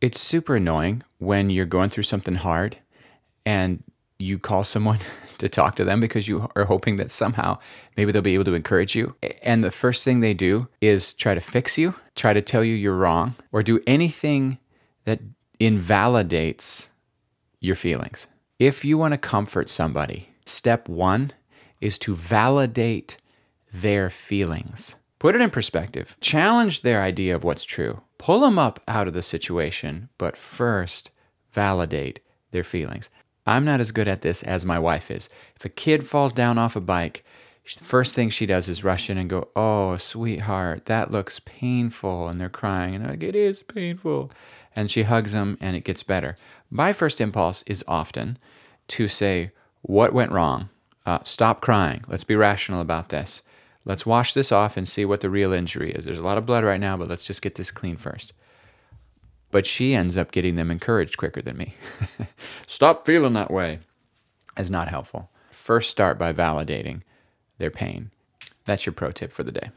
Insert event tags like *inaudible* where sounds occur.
It's super annoying when you're going through something hard and you call someone *laughs* to talk to them because you are hoping that somehow maybe they'll be able to encourage you. And the first thing they do is try to fix you, try to tell you you're wrong, or do anything that invalidates your feelings. If you want to comfort somebody, step one is to validate their feelings. Put it in perspective. Challenge their idea of what's true. Pull them up out of the situation, but first validate their feelings. I'm not as good at this as my wife is. If a kid falls down off a bike, the first thing she does is rush in and go, Oh, sweetheart, that looks painful. And they're crying, and I'm like, It is painful. And she hugs them, and it gets better. My first impulse is often to say, What went wrong? Uh, stop crying. Let's be rational about this. Let's wash this off and see what the real injury is. There's a lot of blood right now, but let's just get this clean first but she ends up getting them encouraged quicker than me. *laughs* Stop feeling that way is not helpful. First, start by validating their pain. That's your pro tip for the day.